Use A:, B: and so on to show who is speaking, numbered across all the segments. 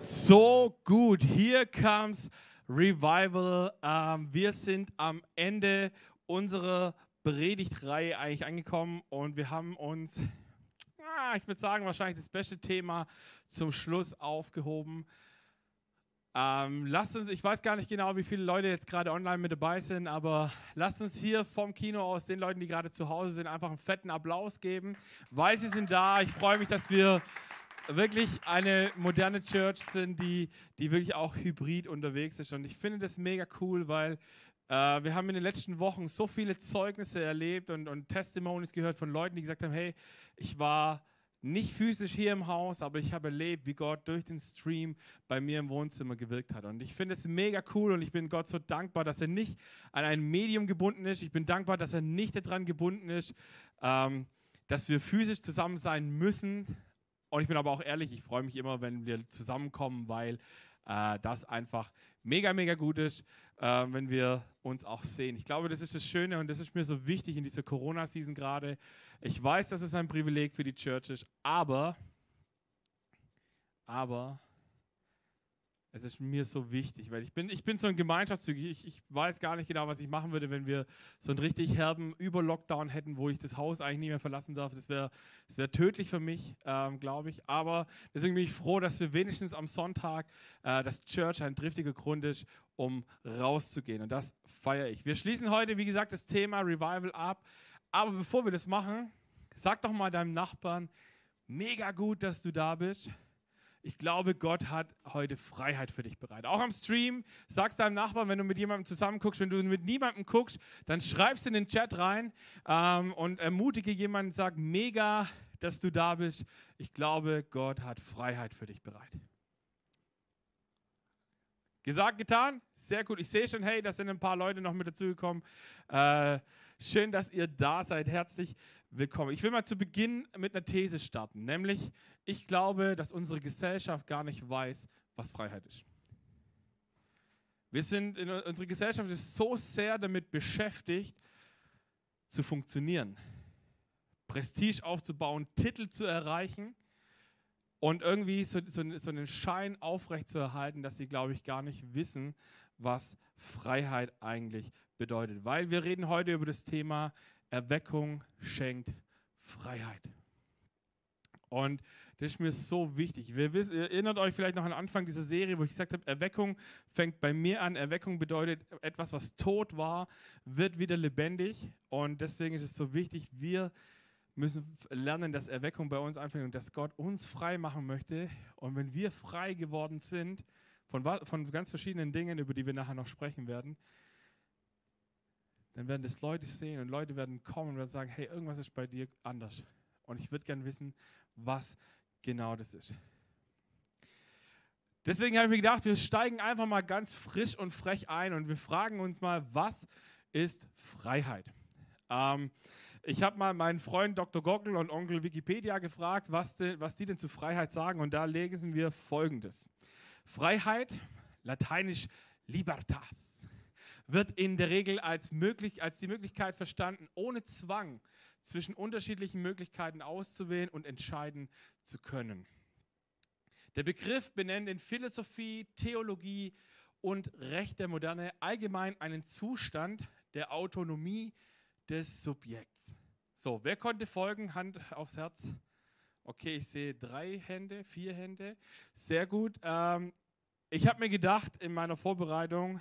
A: So gut, hier comes Revival. Ähm, wir sind am Ende unserer Predigtreihe eigentlich angekommen und wir haben uns, ah, ich würde sagen, wahrscheinlich das beste Thema zum Schluss aufgehoben. Ähm, lasst uns, ich weiß gar nicht genau, wie viele Leute jetzt gerade online mit dabei sind, aber lasst uns hier vom Kino aus den Leuten, die gerade zu Hause sind, einfach einen fetten Applaus geben, weil sie sind da. Ich freue mich, dass wir wirklich eine moderne Church sind, die, die wirklich auch hybrid unterwegs ist. Und ich finde das mega cool, weil äh, wir haben in den letzten Wochen so viele Zeugnisse erlebt und, und Testimonies gehört von Leuten, die gesagt haben, hey, ich war nicht physisch hier im Haus, aber ich habe erlebt, wie Gott durch den Stream bei mir im Wohnzimmer gewirkt hat. Und ich finde es mega cool und ich bin Gott so dankbar, dass er nicht an ein Medium gebunden ist. Ich bin dankbar, dass er nicht daran gebunden ist, ähm, dass wir physisch zusammen sein müssen. Und ich bin aber auch ehrlich, ich freue mich immer, wenn wir zusammenkommen, weil äh, das einfach mega, mega gut ist, äh, wenn wir uns auch sehen. Ich glaube, das ist das Schöne und das ist mir so wichtig in dieser Corona-Season gerade. Ich weiß, dass es ein Privileg für die Church ist, aber, aber es ist mir so wichtig, weil ich bin, ich bin so ein Gemeinschaftszügig. Ich, ich weiß gar nicht genau, was ich machen würde, wenn wir so einen richtig herben Über-Lockdown hätten, wo ich das Haus eigentlich nie mehr verlassen darf. Das wäre das wär tödlich für mich, ähm, glaube ich. Aber deswegen bin ich froh, dass wir wenigstens am Sonntag äh, das Church ein triftiger Grund ist, um rauszugehen. Und das feiere ich. Wir schließen heute, wie gesagt, das Thema Revival ab. Aber bevor wir das machen, sag doch mal deinem Nachbarn, mega gut, dass du da bist. Ich glaube, Gott hat heute Freiheit für dich bereit. Auch am Stream, sagst deinem Nachbarn, wenn du mit jemandem zusammen guckst, wenn du mit niemandem guckst, dann schreibst in den Chat rein ähm, und ermutige jemanden, sag mega, dass du da bist. Ich glaube, Gott hat Freiheit für dich bereit. Gesagt, getan? Sehr gut. Ich sehe schon, hey, da sind ein paar Leute noch mit dazugekommen. Äh, schön, dass ihr da seid. Herzlich willkommen. Ich will mal zu Beginn mit einer These starten, nämlich ich glaube, dass unsere Gesellschaft gar nicht weiß, was Freiheit ist. Wir sind in, unsere Gesellschaft ist so sehr damit beschäftigt, zu funktionieren, Prestige aufzubauen, Titel zu erreichen und irgendwie so, so, so einen Schein aufrechtzuerhalten, dass sie, glaube ich, gar nicht wissen, was Freiheit eigentlich bedeutet. Weil wir reden heute über das Thema Erweckung schenkt Freiheit. Und das ist mir so wichtig. Wir wissen, ihr erinnert euch vielleicht noch an Anfang dieser Serie, wo ich gesagt habe, Erweckung fängt bei mir an. Erweckung bedeutet, etwas, was tot war, wird wieder lebendig. Und deswegen ist es so wichtig, wir müssen lernen, dass Erweckung bei uns anfängt und dass Gott uns frei machen möchte. Und wenn wir frei geworden sind von, von ganz verschiedenen Dingen, über die wir nachher noch sprechen werden, dann werden das Leute sehen und Leute werden kommen und werden sagen, hey, irgendwas ist bei dir anders. Und ich würde gerne wissen, was genau das ist. Deswegen habe ich mir gedacht, wir steigen einfach mal ganz frisch und frech ein und wir fragen uns mal, was ist Freiheit? Ähm, ich habe mal meinen Freund Dr. Gockel und Onkel Wikipedia gefragt, was, de, was die denn zu Freiheit sagen und da lesen wir Folgendes. Freiheit, lateinisch libertas, wird in der Regel als, möglich, als die Möglichkeit verstanden, ohne Zwang zwischen unterschiedlichen Möglichkeiten auszuwählen und entscheiden zu können. Der Begriff benennt in Philosophie, Theologie und Recht der Moderne allgemein einen Zustand der Autonomie des Subjekts. So, wer konnte folgen? Hand aufs Herz. Okay, ich sehe drei Hände, vier Hände. Sehr gut. Ähm, ich habe mir gedacht in meiner Vorbereitung,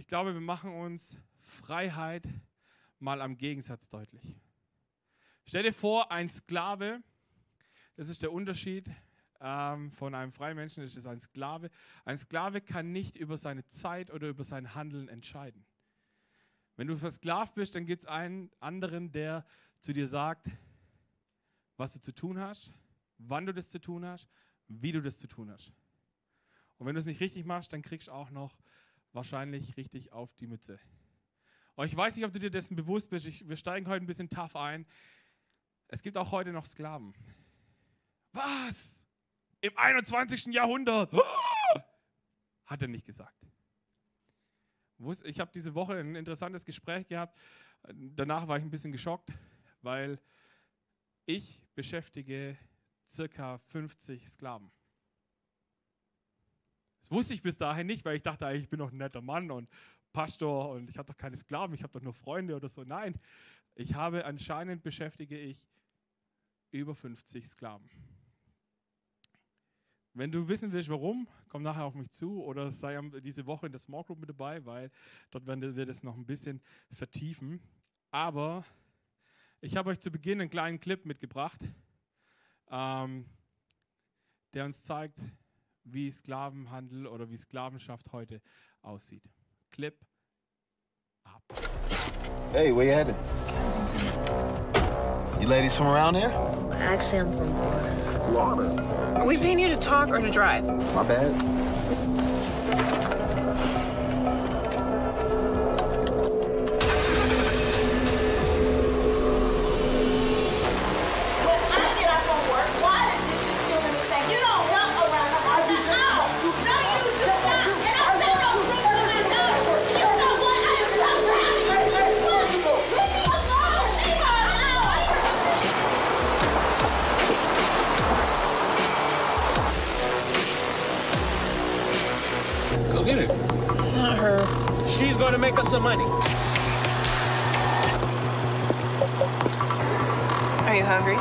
A: ich glaube, wir machen uns Freiheit mal am Gegensatz deutlich. Stell dir vor, ein Sklave, das ist der Unterschied ähm, von einem freien Menschen, das ist ein Sklave. Ein Sklave kann nicht über seine Zeit oder über sein Handeln entscheiden. Wenn du versklavt bist, dann gibt es einen anderen, der zu dir sagt, was du zu tun hast, wann du das zu tun hast, wie du das zu tun hast. Und wenn du es nicht richtig machst, dann kriegst du auch noch wahrscheinlich richtig auf die Mütze. Und ich weiß nicht, ob du dir dessen bewusst bist. Ich, wir steigen heute ein bisschen tough ein. Es gibt auch heute noch Sklaven. Was? Im 21. Jahrhundert? Hat er nicht gesagt. Ich habe diese Woche ein interessantes Gespräch gehabt. Danach war ich ein bisschen geschockt, weil ich beschäftige circa 50 Sklaven. Das wusste ich bis dahin nicht, weil ich dachte, ich bin doch ein netter Mann und Pastor und ich habe doch keine Sklaven, ich habe doch nur Freunde oder so. Nein, ich habe anscheinend beschäftige ich über 50 Sklaven. Wenn du wissen willst, warum, komm nachher auf mich zu oder sei diese Woche in der Small Group mit dabei, weil dort werden wir das noch ein bisschen vertiefen. Aber ich habe euch zu Beginn einen kleinen Clip mitgebracht, ähm, der uns zeigt, wie Sklavenhandel oder wie Sklavenschaft heute aussieht. Clip ab.
B: Hey, where you headed? You ladies from around here?
C: Actually, I'm from Florida.
B: Florida.
D: Are we paying you to talk or to drive?
B: My bad.
E: Going to make us some money.
D: Are you hungry?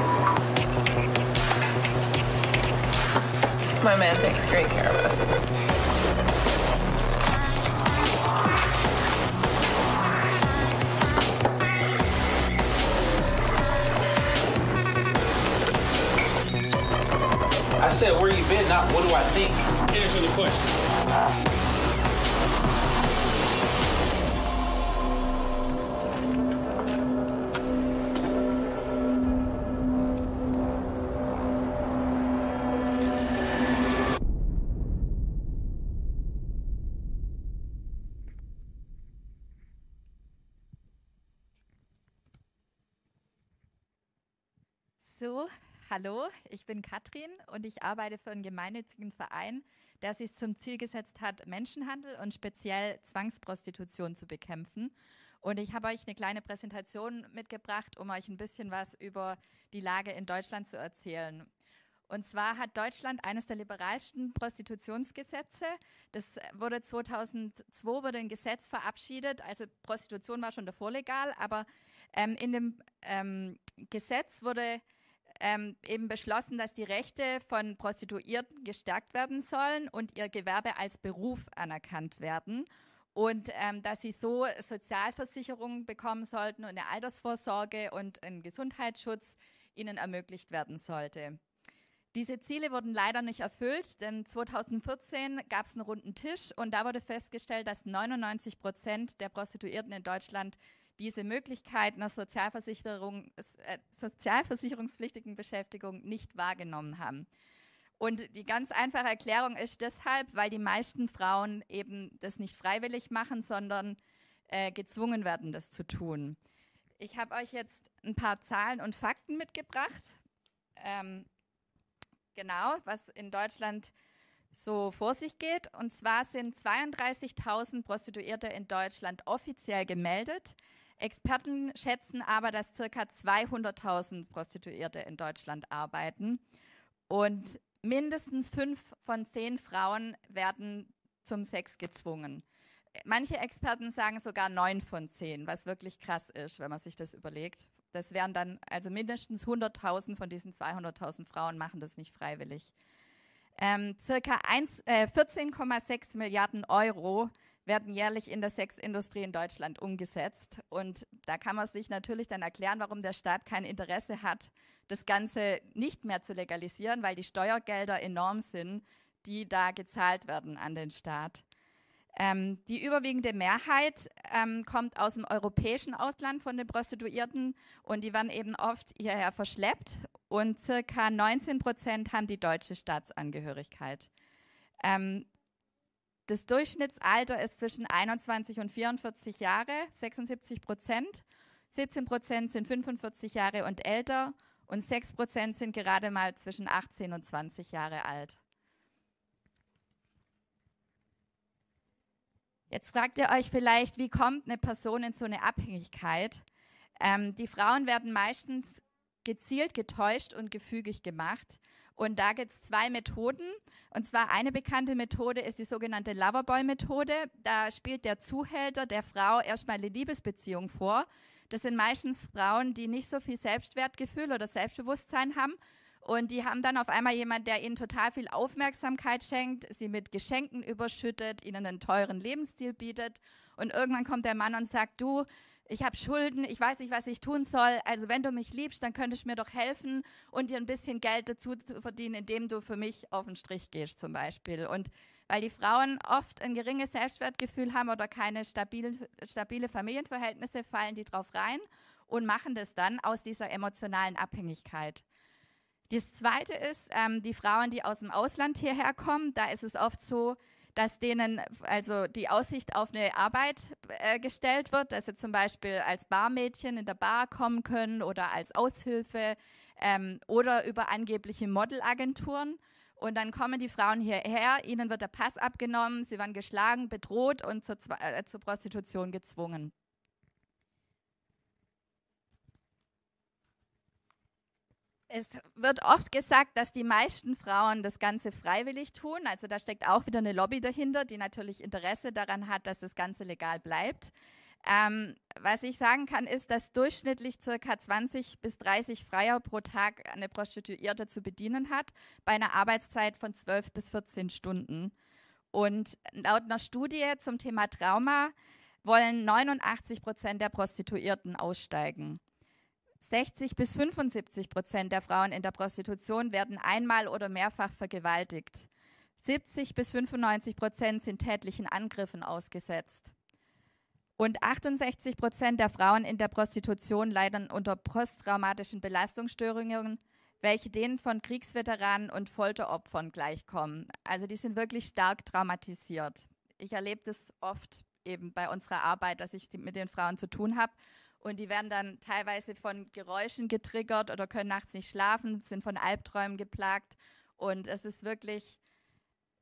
D: My man takes great care of us.
E: I said, where you been, not what do I think. Answer the question.
F: So, hallo, ich bin Katrin und ich arbeite für einen gemeinnützigen Verein, der sich zum Ziel gesetzt hat, Menschenhandel und speziell Zwangsprostitution zu bekämpfen. Und ich habe euch eine kleine Präsentation mitgebracht, um euch ein bisschen was über die Lage in Deutschland zu erzählen. Und zwar hat Deutschland eines der liberalsten Prostitutionsgesetze. Das wurde 2002 wurde ein Gesetz verabschiedet. Also Prostitution war schon davor legal, aber ähm, in dem ähm, Gesetz wurde ähm, eben beschlossen, dass die Rechte von Prostituierten gestärkt werden sollen und ihr Gewerbe als Beruf anerkannt werden und ähm, dass sie so Sozialversicherungen bekommen sollten und eine Altersvorsorge und ein Gesundheitsschutz ihnen ermöglicht werden sollte. Diese Ziele wurden leider nicht erfüllt, denn 2014 gab es einen runden Tisch und da wurde festgestellt, dass 99 Prozent der Prostituierten in Deutschland diese Möglichkeit einer Sozialversicherung, äh, sozialversicherungspflichtigen Beschäftigung nicht wahrgenommen haben. Und die ganz einfache Erklärung ist deshalb, weil die meisten Frauen eben das nicht freiwillig machen, sondern äh, gezwungen werden, das zu tun. Ich habe euch jetzt ein paar Zahlen und Fakten mitgebracht. Ähm, genau, was in Deutschland so vor sich geht. Und zwar sind 32.000 Prostituierte in Deutschland offiziell gemeldet. Experten schätzen aber, dass ca. 200.000 Prostituierte in Deutschland arbeiten. Und mindestens fünf von zehn Frauen werden zum Sex gezwungen. Manche Experten sagen sogar neun von zehn, was wirklich krass ist, wenn man sich das überlegt. Das wären dann, also mindestens 100.000 von diesen 200.000 Frauen machen das nicht freiwillig. Ähm, circa äh, 14,6 Milliarden Euro werden jährlich in der Sexindustrie in Deutschland umgesetzt. Und da kann man sich natürlich dann erklären, warum der Staat kein Interesse hat, das Ganze nicht mehr zu legalisieren, weil die Steuergelder enorm sind, die da gezahlt werden an den Staat. Ähm, die überwiegende Mehrheit ähm, kommt aus dem europäischen Ausland von den Prostituierten und die werden eben oft hierher verschleppt und circa 19 Prozent haben die deutsche Staatsangehörigkeit. Ähm, das Durchschnittsalter ist zwischen 21 und 44 Jahre, 76 Prozent. 17 Prozent sind 45 Jahre und älter und 6 Prozent sind gerade mal zwischen 18 und 20 Jahre alt. Jetzt fragt ihr euch vielleicht, wie kommt eine Person in so eine Abhängigkeit? Ähm, die Frauen werden meistens gezielt getäuscht und gefügig gemacht Und da gibt es zwei Methoden. Und zwar eine bekannte Methode ist die sogenannte Loverboy-Methode. Da spielt der Zuhälter der Frau erstmal eine Liebesbeziehung vor. Das sind meistens Frauen, die nicht so viel Selbstwertgefühl oder Selbstbewusstsein haben. Und die haben dann auf einmal jemand, der ihnen total viel Aufmerksamkeit schenkt, sie mit Geschenken überschüttet, ihnen einen teuren Lebensstil bietet. Und irgendwann kommt der Mann und sagt, du, ich habe Schulden, ich weiß nicht, was ich tun soll. Also wenn du mich liebst, dann könntest du mir doch helfen und dir ein bisschen Geld dazu zu verdienen, indem du für mich auf den Strich gehst zum Beispiel. Und weil die Frauen oft ein geringes Selbstwertgefühl haben oder keine stabile, stabile Familienverhältnisse, fallen die drauf rein und machen das dann aus dieser emotionalen Abhängigkeit. Das Zweite ist, ähm, die Frauen, die aus dem Ausland hierher kommen, da ist es oft so, dass denen also die Aussicht auf eine Arbeit äh, gestellt wird, dass sie zum Beispiel als Barmädchen in der Bar kommen können oder als Aushilfe ähm, oder über angebliche Modelagenturen. Und dann kommen die Frauen hierher, ihnen wird der Pass abgenommen, sie werden geschlagen, bedroht und zur, äh, zur Prostitution gezwungen. Es wird oft gesagt, dass die meisten Frauen das Ganze freiwillig tun. Also da steckt auch wieder eine Lobby dahinter, die natürlich Interesse daran hat, dass das Ganze legal bleibt. Ähm, was ich sagen kann, ist, dass durchschnittlich ca. 20 bis 30 Freier pro Tag eine Prostituierte zu bedienen hat, bei einer Arbeitszeit von 12 bis 14 Stunden. Und laut einer Studie zum Thema Trauma wollen 89 Prozent der Prostituierten aussteigen. 60 bis 75 Prozent der Frauen in der Prostitution werden einmal oder mehrfach vergewaltigt. 70 bis 95 Prozent sind tätlichen Angriffen ausgesetzt. Und 68 Prozent der Frauen in der Prostitution leiden unter posttraumatischen Belastungsstörungen, welche denen von Kriegsveteranen und Folteropfern gleichkommen. Also die sind wirklich stark traumatisiert. Ich erlebe das oft eben bei unserer Arbeit, dass ich mit den Frauen zu tun habe. Und die werden dann teilweise von Geräuschen getriggert oder können nachts nicht schlafen, sind von Albträumen geplagt. Und es ist wirklich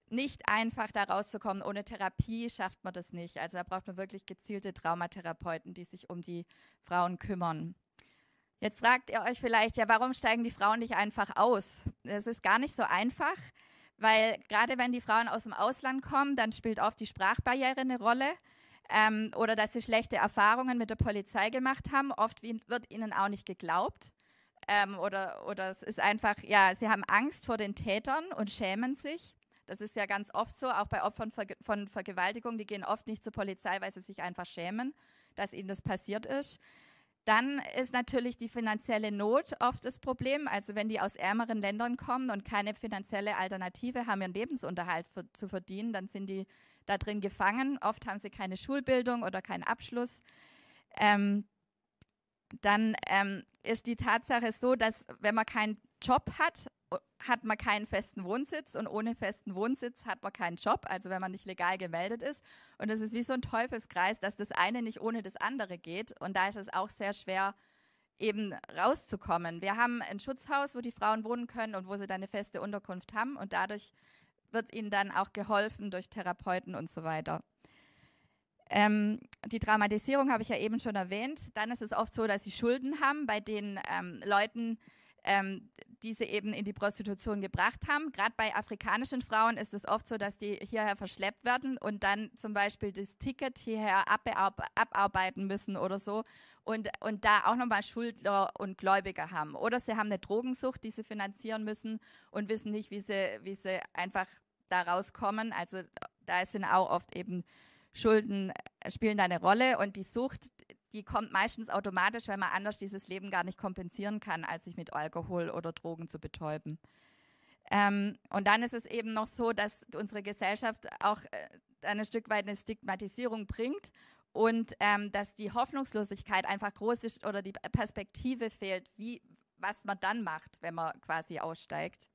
F: nicht einfach, da rauszukommen. Ohne Therapie schafft man das nicht. Also da braucht man wirklich gezielte Traumatherapeuten, die sich um die Frauen kümmern. Jetzt fragt ihr euch vielleicht, ja, warum steigen die Frauen nicht einfach aus? Es ist gar nicht so einfach, weil gerade wenn die Frauen aus dem Ausland kommen, dann spielt oft die Sprachbarriere eine Rolle ähm, oder dass sie schlechte Erfahrungen mit der Polizei gemacht haben. Oft wird ihnen auch nicht geglaubt. Ähm, oder, oder es ist einfach, ja, sie haben Angst vor den Tätern und schämen sich. Das ist ja ganz oft so, auch bei Opfern von Vergewaltigung, die gehen oft nicht zur Polizei, weil sie sich einfach schämen, dass ihnen das passiert ist. Dann ist natürlich die finanzielle Not oft das Problem. Also wenn die aus ärmeren Ländern kommen und keine finanzielle Alternative haben, ihren Lebensunterhalt für, zu verdienen, dann sind die da drin gefangen. Oft haben sie keine Schulbildung oder keinen Abschluss. Ähm, dann ähm, ist die Tatsache so, dass wenn man keinen Job hat, hat man keinen festen Wohnsitz und ohne festen Wohnsitz hat man keinen Job, also wenn man nicht legal gemeldet ist. Und es ist wie so ein Teufelskreis, dass das eine nicht ohne das andere geht. Und da ist es auch sehr schwer, eben rauszukommen. Wir haben ein Schutzhaus, wo die Frauen wohnen können und wo sie dann eine feste Unterkunft haben. Und dadurch wird ihnen dann auch geholfen durch Therapeuten und so weiter. Ähm, die Traumatisierung habe ich ja eben schon erwähnt. Dann ist es oft so, dass sie Schulden haben bei den ähm, Leuten, ähm, die sie eben in die Prostitution gebracht haben. Gerade bei afrikanischen Frauen ist es oft so, dass die hierher verschleppt werden und dann zum Beispiel das Ticket hierher abarbeiten müssen oder so und, und da auch nochmal Schuldner und Gläubiger haben. Oder sie haben eine Drogensucht, die sie finanzieren müssen und wissen nicht, wie sie, wie sie einfach da rauskommen. Also da sind auch oft eben Schulden spielen da eine Rolle und die Sucht, die kommt meistens automatisch, weil man anders dieses Leben gar nicht kompensieren kann, als sich mit Alkohol oder Drogen zu betäuben. Ähm, und dann ist es eben noch so, dass unsere Gesellschaft auch äh, ein Stück weit eine Stigmatisierung bringt und ähm, dass die Hoffnungslosigkeit einfach groß ist oder die Perspektive fehlt, wie, was man dann macht, wenn man quasi aussteigt.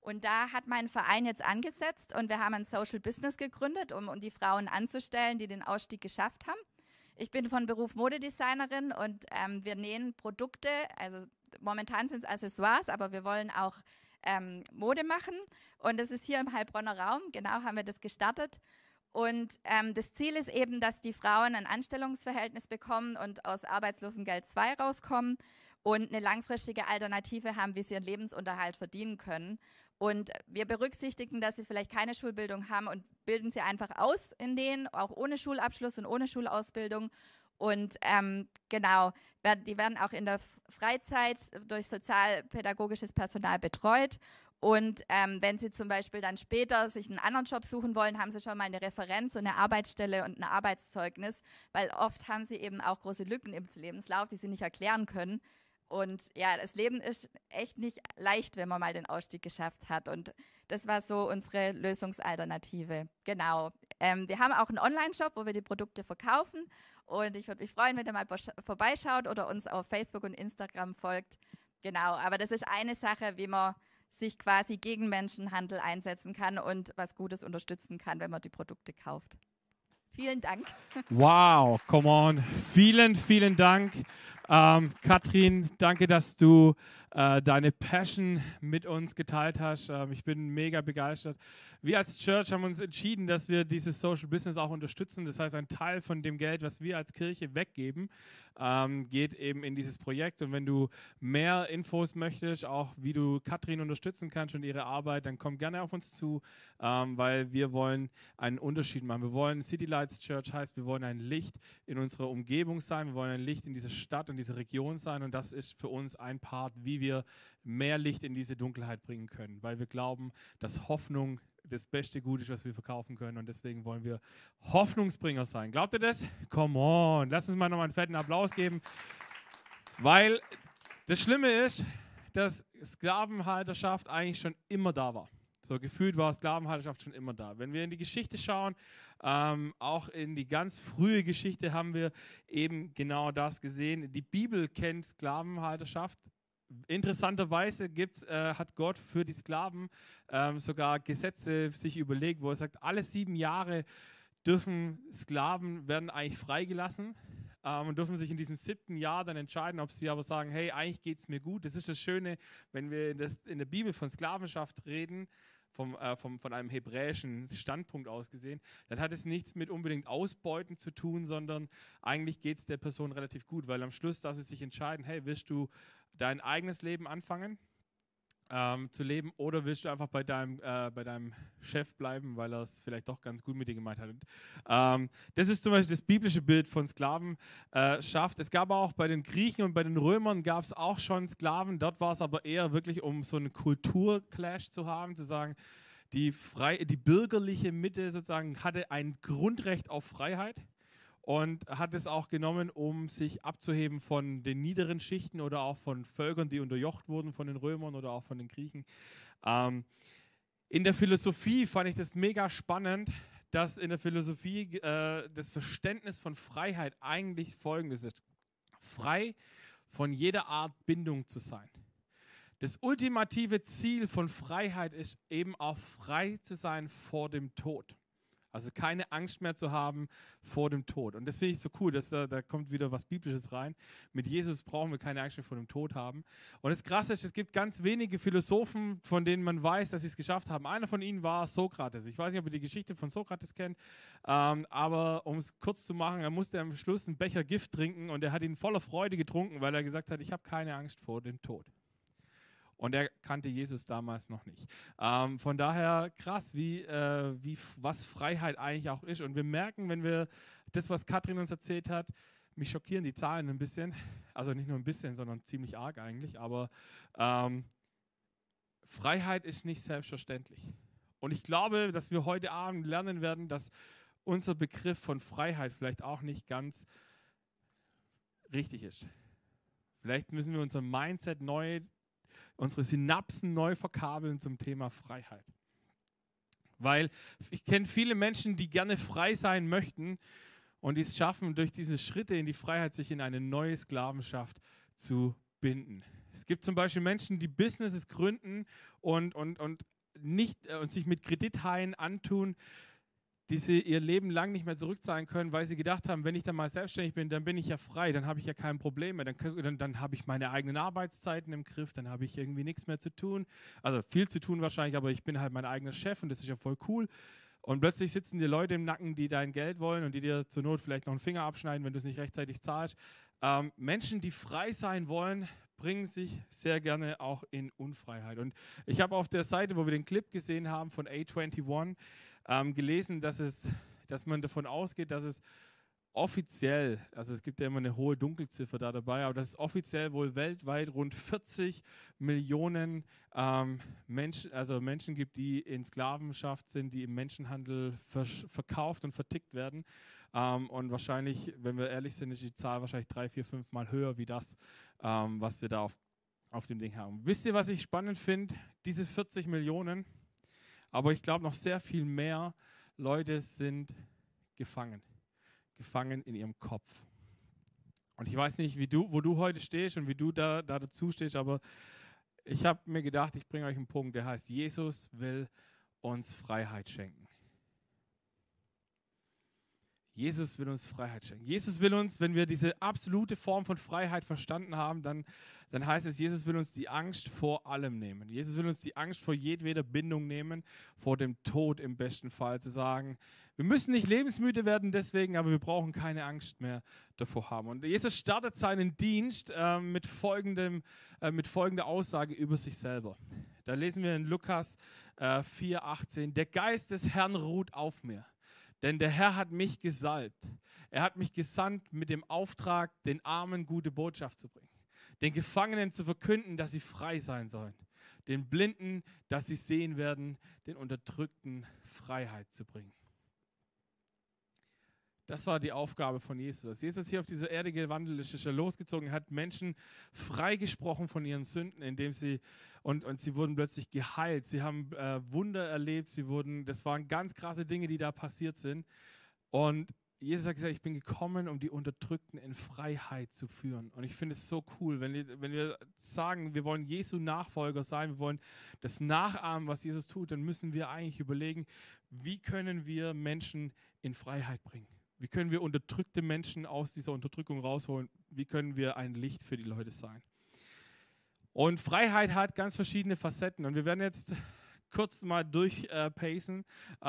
F: Und da hat mein Verein jetzt angesetzt und wir haben ein Social Business gegründet, um, um die Frauen anzustellen, die den Ausstieg geschafft haben. Ich bin von Beruf Modedesignerin und ähm, wir nähen Produkte, also momentan sind es Accessoires, aber wir wollen auch ähm, Mode machen. Und das ist hier im Heilbronner Raum, genau haben wir das gestartet. Und ähm, das Ziel ist eben, dass die Frauen ein Anstellungsverhältnis bekommen und aus Arbeitslosengeld 2 rauskommen und eine langfristige Alternative haben, wie sie ihren Lebensunterhalt verdienen können. Und wir berücksichtigen, dass sie vielleicht keine Schulbildung haben und bilden sie einfach aus in denen, auch ohne Schulabschluss und ohne Schulausbildung. Und ähm, genau, die werden auch in der Freizeit durch sozialpädagogisches Personal betreut. Und ähm, wenn Sie zum Beispiel dann später sich einen anderen Job suchen wollen, haben Sie schon mal eine Referenz und eine Arbeitsstelle und ein Arbeitszeugnis, weil oft haben Sie eben auch große Lücken im Lebenslauf, die Sie nicht erklären können. Und ja, das Leben ist echt nicht leicht, wenn man mal den Ausstieg geschafft hat. Und das war so unsere Lösungsalternative. Genau. Ähm, wir haben auch einen Online-Shop, wo wir die Produkte verkaufen. Und ich würde mich freuen, wenn ihr mal vorbeischaut oder uns auf Facebook und Instagram folgt. Genau. Aber das ist eine Sache, wie man sich quasi gegen Menschenhandel einsetzen kann und was Gutes unterstützen kann, wenn man die Produkte kauft. Vielen Dank.
A: Wow, come on. Vielen, vielen Dank. Ähm, Katrin, danke, dass du äh, deine Passion mit uns geteilt hast. Ähm, ich bin mega begeistert. Wir als Church haben uns entschieden, dass wir dieses Social Business auch unterstützen. Das heißt, ein Teil von dem Geld, was wir als Kirche weggeben, ähm, geht eben in dieses Projekt. Und wenn du mehr Infos möchtest, auch wie du Katrin unterstützen kannst und ihre Arbeit, dann komm gerne auf uns zu, ähm, weil wir wollen einen Unterschied machen. Wir wollen City Lights Church heißt, wir wollen ein Licht in unserer Umgebung sein, wir wollen ein Licht in dieser Stadt und dieser Region sein. Und das ist für uns ein Part, wie wir mehr Licht in diese Dunkelheit bringen können, weil wir glauben, dass Hoffnung das beste Gut ist, was wir verkaufen können. Und deswegen wollen wir Hoffnungsbringer sein. Glaubt ihr das? Come on. Lass uns mal nochmal einen fetten Applaus geben. Weil das Schlimme ist, dass Sklavenhalterschaft eigentlich schon immer da war. So gefühlt war Sklavenhalterschaft schon immer da. Wenn wir in die Geschichte schauen, ähm, auch in die ganz frühe Geschichte haben wir eben genau das gesehen. Die Bibel kennt Sklavenhalterschaft Interessanterweise gibt's, äh, hat Gott für die Sklaven ähm, sogar Gesetze sich überlegt, wo er sagt, alle sieben Jahre dürfen Sklaven werden eigentlich freigelassen ähm, und dürfen sich in diesem siebten Jahr dann entscheiden, ob sie aber sagen, hey, eigentlich geht es mir gut. Das ist das Schöne, wenn wir das, in der Bibel von Sklavenschaft reden, vom, äh, vom, von einem hebräischen Standpunkt aus gesehen, dann hat es nichts mit unbedingt Ausbeuten zu tun, sondern eigentlich geht es der Person relativ gut, weil am Schluss darf sie sich entscheiden, hey, willst du dein eigenes Leben anfangen ähm, zu leben oder willst du einfach bei deinem, äh, bei deinem Chef bleiben, weil er es vielleicht doch ganz gut mit dir gemeint hat. Ähm, das ist zum Beispiel das biblische Bild von Sklavenschaft. Äh, es gab auch bei den Griechen und bei den Römern gab es auch schon Sklaven. Dort war es aber eher wirklich, um so einen Kulturclash zu haben, zu sagen, die, frei, die bürgerliche Mitte sozusagen hatte ein Grundrecht auf Freiheit und hat es auch genommen, um sich abzuheben von den niederen Schichten oder auch von Völkern, die unterjocht wurden von den Römern oder auch von den Griechen. Ähm, in der Philosophie fand ich das mega spannend, dass in der Philosophie äh, das Verständnis von Freiheit eigentlich folgendes ist. Frei von jeder Art Bindung zu sein. Das ultimative Ziel von Freiheit ist eben auch frei zu sein vor dem Tod. Also keine Angst mehr zu haben vor dem Tod. Und das finde ich so cool, dass da, da kommt wieder was Biblisches rein. Mit Jesus brauchen wir keine Angst mehr vor dem Tod haben. Und das Krasse ist, es gibt ganz wenige Philosophen, von denen man weiß, dass sie es geschafft haben. Einer von ihnen war Sokrates. Ich weiß nicht, ob ihr die Geschichte von Sokrates kennt, ähm, aber um es kurz zu machen, er musste am Schluss einen Becher Gift trinken und er hat ihn voller Freude getrunken, weil er gesagt hat, ich habe keine Angst vor dem Tod. Und er kannte Jesus damals noch nicht. Ähm, von daher krass, wie, äh, wie, was Freiheit eigentlich auch ist. Und wir merken, wenn wir das, was Katrin uns erzählt hat, mich schockieren die Zahlen ein bisschen. Also nicht nur ein bisschen, sondern ziemlich arg eigentlich. Aber ähm, Freiheit ist nicht selbstverständlich. Und ich glaube, dass wir heute Abend lernen werden, dass unser Begriff von Freiheit vielleicht auch nicht ganz richtig ist. Vielleicht müssen wir unser Mindset neu unsere Synapsen neu verkabeln zum Thema Freiheit. Weil ich kenne viele Menschen, die gerne frei sein möchten und es schaffen, durch diese Schritte in die Freiheit sich in eine neue Sklavenschaft zu binden. Es gibt zum Beispiel Menschen, die Businesses gründen und, und, und, nicht, äh, und sich mit Kredithaien antun, die sie ihr Leben lang nicht mehr zurückzahlen können, weil sie gedacht haben, wenn ich dann mal selbstständig bin, dann bin ich ja frei, dann habe ich ja kein Problem mehr, dann, dann, dann habe ich meine eigenen Arbeitszeiten im Griff, dann habe ich irgendwie nichts mehr zu tun. Also viel zu tun wahrscheinlich, aber ich bin halt mein eigener Chef und das ist ja voll cool. Und plötzlich sitzen dir Leute im Nacken, die dein Geld wollen und die dir zur Not vielleicht noch einen Finger abschneiden, wenn du es nicht rechtzeitig zahlst. Ähm, Menschen, die frei sein wollen, bringen sich sehr gerne auch in Unfreiheit. Und ich habe auf der Seite, wo wir den Clip gesehen haben von A21, ähm, gelesen, dass, es, dass man davon ausgeht, dass es offiziell, also es gibt ja immer eine hohe Dunkelziffer da dabei, aber dass es offiziell wohl weltweit rund 40 Millionen ähm, Menschen, also Menschen gibt, die in Sklavenschaft sind, die im Menschenhandel verkauft und vertickt werden. Ähm, und wahrscheinlich, wenn wir ehrlich sind, ist die Zahl wahrscheinlich drei, vier, fünf Mal höher wie das, ähm, was wir da auf, auf dem Ding haben. Wisst ihr, was ich spannend finde? Diese 40 Millionen, aber ich glaube noch sehr viel mehr Leute sind gefangen gefangen in ihrem Kopf. Und ich weiß nicht, wie du, wo du heute stehst und wie du da, da dazu stehst, aber ich habe mir gedacht, ich bringe euch einen Punkt, der heißt, Jesus will uns Freiheit schenken. Jesus will uns Freiheit schenken. Jesus will uns, wenn wir diese absolute Form von Freiheit verstanden haben, dann, dann heißt es, Jesus will uns die Angst vor allem nehmen. Jesus will uns die Angst vor jedweder Bindung nehmen, vor dem Tod im besten Fall, zu sagen, wir müssen nicht lebensmüde werden deswegen, aber wir brauchen keine Angst mehr davor haben. Und Jesus startet seinen Dienst äh, mit, folgendem, äh, mit folgender Aussage über sich selber. Da lesen wir in Lukas äh, 4,18, der Geist des Herrn ruht auf mir denn der Herr hat mich gesalbt. Er hat mich gesandt mit dem Auftrag, den Armen gute Botschaft zu bringen, den Gefangenen zu verkünden, dass sie frei sein sollen, den Blinden, dass sie sehen werden, den Unterdrückten Freiheit zu bringen. Das war die Aufgabe von Jesus. Als Jesus hier auf dieser Erde gewandelt ist, ist er losgezogen, hat Menschen freigesprochen von ihren Sünden, indem sie und, und sie wurden plötzlich geheilt. Sie haben äh, Wunder erlebt. Sie wurden, das waren ganz krasse Dinge, die da passiert sind. Und Jesus hat gesagt, ich bin gekommen, um die Unterdrückten in Freiheit zu führen. Und ich finde es so cool, wenn, wenn wir sagen, wir wollen Jesu Nachfolger sein, wir wollen das nachahmen, was Jesus tut, dann müssen wir eigentlich überlegen, wie können wir Menschen in Freiheit bringen. Wie können wir unterdrückte Menschen aus dieser Unterdrückung rausholen? Wie können wir ein Licht für die Leute sein? Und Freiheit hat ganz verschiedene Facetten. Und wir werden jetzt kurz mal durchpacen, äh,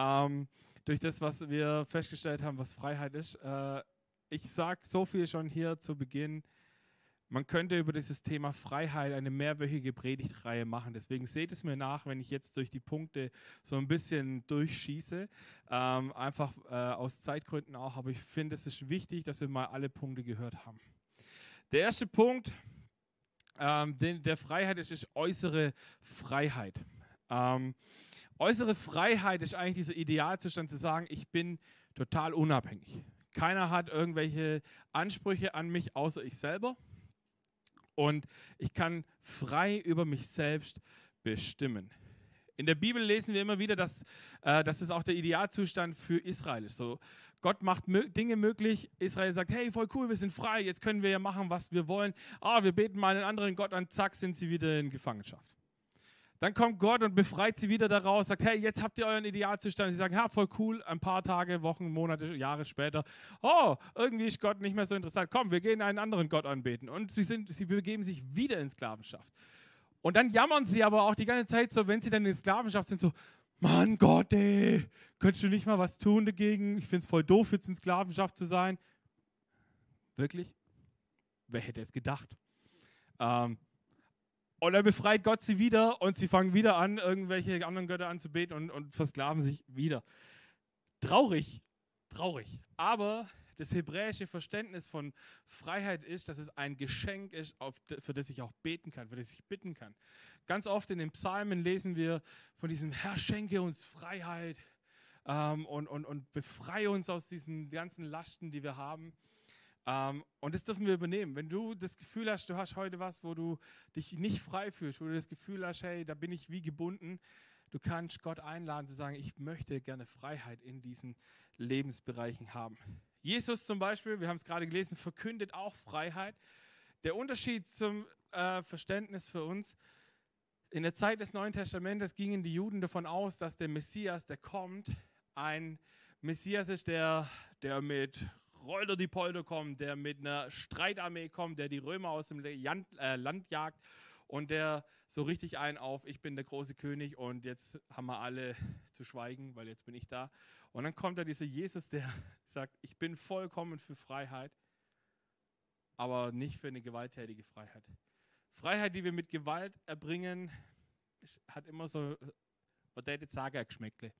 A: durch das, was wir festgestellt haben, was Freiheit ist. Äh, ich sage so viel schon hier zu Beginn. Man könnte über dieses Thema Freiheit eine mehrwöchige Predigtreihe machen. Deswegen seht es mir nach, wenn ich jetzt durch die Punkte so ein bisschen durchschieße. Ähm, einfach äh, aus Zeitgründen auch. Aber ich finde, es ist wichtig, dass wir mal alle Punkte gehört haben. Der erste Punkt ähm, den, der Freiheit ist, ist äußere Freiheit. Ähm, äußere Freiheit ist eigentlich dieser Idealzustand zu sagen, ich bin total unabhängig. Keiner hat irgendwelche Ansprüche an mich, außer ich selber und ich kann frei über mich selbst bestimmen. In der Bibel lesen wir immer wieder, dass, äh, dass es auch der Idealzustand für Israel ist. So, Gott macht mö Dinge möglich. Israel sagt, hey, voll cool, wir sind frei, jetzt können wir ja machen, was wir wollen. Ah, wir beten mal einen anderen Gott an, zack, sind sie wieder in Gefangenschaft. Dann kommt Gott und befreit sie wieder daraus, sagt, hey, jetzt habt ihr euren Idealzustand. Sie sagen, ja, voll cool, ein paar Tage, Wochen, Monate, Jahre später, oh, irgendwie ist Gott nicht mehr so interessant. Komm, wir gehen einen anderen Gott anbeten. Und sie, sind, sie begeben sich wieder in Sklavenschaft. Und dann jammern sie aber auch die ganze Zeit so, wenn sie dann in Sklavenschaft sind, so, Mann Gott, ey, könntest du nicht mal was tun dagegen? Ich finde es voll doof, jetzt in Sklavenschaft zu sein. Wirklich? Wer hätte es gedacht? Ähm, und dann befreit Gott sie wieder und sie fangen wieder an, irgendwelche anderen Götter anzubeten und, und versklaven sich wieder. Traurig, traurig. Aber das hebräische Verständnis von Freiheit ist, dass es ein Geschenk ist, für das ich auch beten kann, für das ich bitten kann. Ganz oft in den Psalmen lesen wir von diesem Herr, schenke uns Freiheit ähm, und, und, und befreie uns aus diesen ganzen Lasten, die wir haben. Ähm, und das dürfen wir übernehmen. Wenn du das Gefühl hast, du hast heute was, wo du dich nicht frei fühlst, wo du das Gefühl hast, hey, da bin ich wie gebunden, du kannst Gott einladen zu sagen, ich möchte gerne Freiheit in diesen Lebensbereichen haben. Jesus zum Beispiel, wir haben es gerade gelesen, verkündet auch Freiheit. Der Unterschied zum äh, Verständnis für uns, in der Zeit des Neuen Testamentes gingen die Juden davon aus, dass der Messias, der kommt, ein Messias ist, der, der mit Rolder die Polder kommt, der mit einer Streitarmee kommt, der die Römer aus dem Land, äh, Land jagt und der so richtig ein auf, ich bin der große König und jetzt haben wir alle zu schweigen, weil jetzt bin ich da. Und dann kommt da dieser Jesus, der sagt, ich bin vollkommen für Freiheit, aber nicht für eine gewalttätige Freiheit. Freiheit, die wir mit Gewalt erbringen, hat immer so, was der jetzt sagen, Geschmäckle.